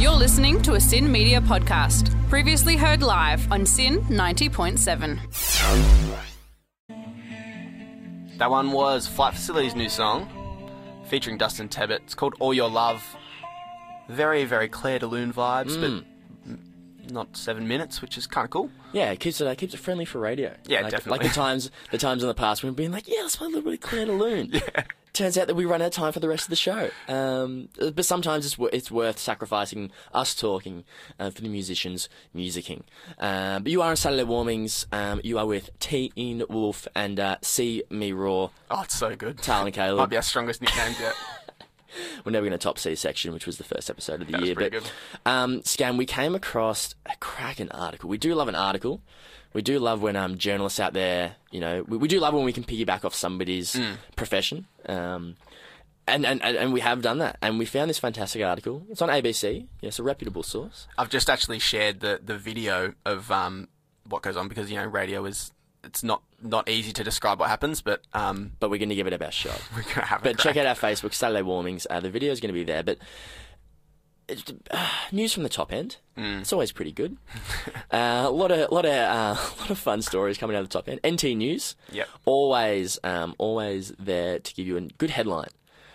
You're listening to a SYN Media podcast, previously heard live on SYN 90.7. That one was Flight Facilities' new song, featuring Dustin Tebbutt. It's called All Your Love. Very, very Clair de Lune vibes, Mm. but not seven minutes, which is kind of cool. Yeah, it keeps it, uh, keeps it friendly for radio. Yeah, like, definitely. Like the times, the times in the past when we've been like, yeah, let's play a little bit of Clair de Lune. yeah. Turns out that we run out of time for the rest of the show. Um, but sometimes it's it's worth sacrificing us talking uh, for the musicians musicking. Uh, but you are on Saturday Warmings. Um, you are with T. In Wolf and uh, See Me Raw. Oh, it's so good. Tal and Caleb. Might be our strongest nicknames yet. We're never going to top C section, which was the first episode of the year. but good. um, Scam, we came across a cracking article. We do love an article. We do love when um, journalists out there, you know, we, we do love when we can piggyback off somebody's Mm. profession. Um, and, and, and we have done that. And we found this fantastic article. It's on ABC. Yes, a reputable source. I've just actually shared the, the video of um, what goes on because, you know, radio is, it's not, not easy to describe what happens, but um, But we're going to give it our best shot. we're going to have a But check out our Facebook, Saturday Warmings. Uh, the video is going to be there. But it's, uh, news from the top end. Mm. It's always pretty good. uh, a lot of lot of uh, a lot of fun stories coming out of the top end. NT News. Yep. Always um, always there to give you a good headline.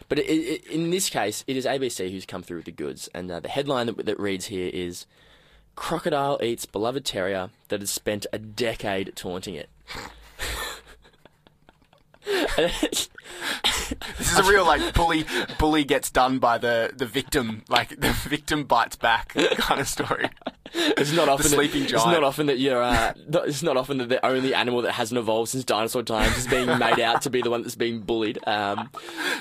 But it, it, in this case, it is ABC who's come through with the goods, and uh, the headline that, that reads here is: "Crocodile eats beloved terrier that has spent a decade taunting it." This is a real like bully bully gets done by the, the victim, like the victim bites back kind of story. It's not often the sleeping that, It's not often that you're. Uh, not- it's not often that the only animal that hasn't evolved since dinosaur times is being made out to be the one that's being bullied. Um,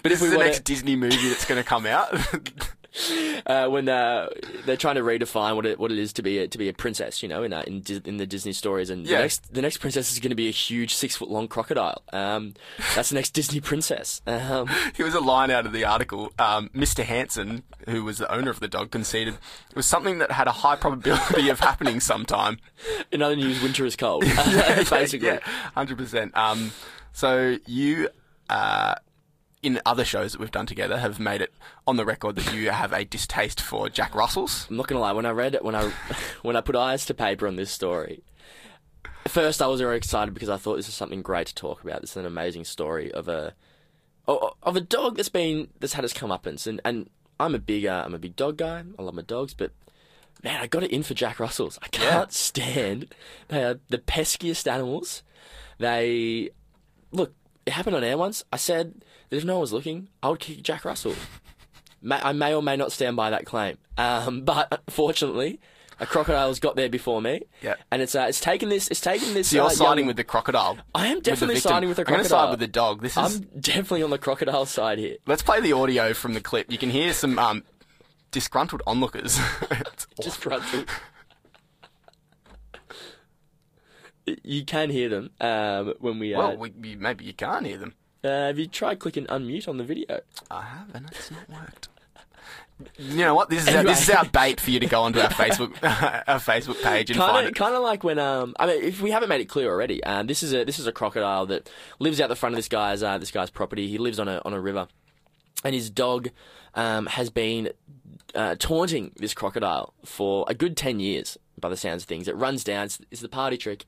but This if we is the want next Disney movie that's going to come out. uh, when uh, they're trying to redefine what it what it is to be a, to be a princess, you know, in uh, in, Dis- in the Disney stories, and Yeah. the next the next princess is going to be a huge six foot long crocodile. Um, that's the next Disney princess. Um, Here was a line out of the article. Um, Mr. Hanson, who was the owner of the dog, conceded it was something that had a high probability of happening sometime. in other news, winter is cold. basically. yeah, hundred percent. Um, so you, uh, in other shows that we've done together, have made it on the record that you have a distaste for Jack Russells. I'm not gonna lie. When I read it, when I when I put eyes to paper on this story, at first I was very excited because I thought this is something great to talk about. This is an amazing story of a of a dog that's been that's had its comeuppance, and and I'm a big uh, I'm a big dog guy. I love my dogs, but man, I got it in for Jack Russells. I can't stand they are the peskiest animals. They look. It happened on air once. I said that if no one was looking, I would kick Jack Russell. May, I may or may not stand by that claim. Um, but fortunately, a crocodile's got there before me. Yeah. And it's uh, it's taken this it's taken this. So you're uh, siding young- with the crocodile. I am definitely victim. siding with the I'm gonna crocodile. side with the dog. This is. I'm definitely on the crocodile side here. Let's play the audio from the clip. You can hear some um, disgruntled onlookers. It's Just run through. You can hear them um, when we. Uh, well, we, you, maybe you can't hear them. uh, have you tried clicking unmute on the video? I have, and it's not worked. You know what? This is our, this is our bait for you to go onto our Facebook our Facebook page and kind find it. kind of like when um, I mean, if we haven't made it clear already, um, this is a this is a crocodile that lives out the front of this guy's uh, this guy's property. He lives on a on a river, and his dog um, has been uh, taunting this crocodile for a good ten years. By the sounds of things, it runs down. It's, it's the party trick.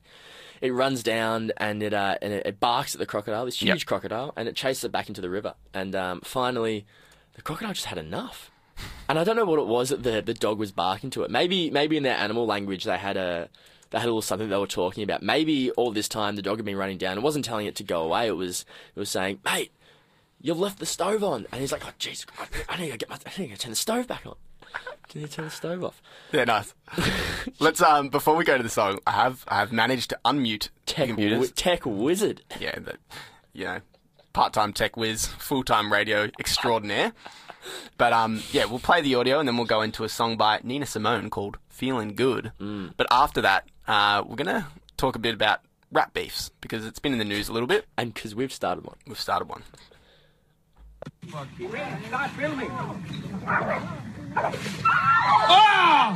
It runs down and it uh, and it, it barks at the crocodile, this huge Yep. crocodile, and it chases it back into the river. And um, finally, the crocodile just had enough. And I don't know what it was that the the dog was barking to it. Maybe maybe in their animal language they had a they had a little something they were talking about. Maybe all this time the dog had been running down. It wasn't telling it to go away. It was it was saying, "Mate, you've left the stove on." And he's like, "Oh jeez, I, I need to get my I need to turn the stove back on." Can you turn the stove off? Yeah, nice. Let's um before we go to the song, I have I have managed to unmute Tech, computers. tech wizard. yeah, the, you know, part-time tech whiz, full-time radio extraordinaire. But um, yeah, we'll play the audio and then we'll go into a song by Nina Simone called "Feeling Good." Mm. But after that, uh, we're gonna talk a bit about rap beefs because it's been in the news a little bit. And because we've started one. We've started one. Ah!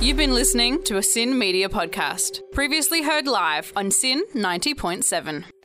You've been listening to a SYN Media podcast, previously heard live on SYN 90.7. Bye.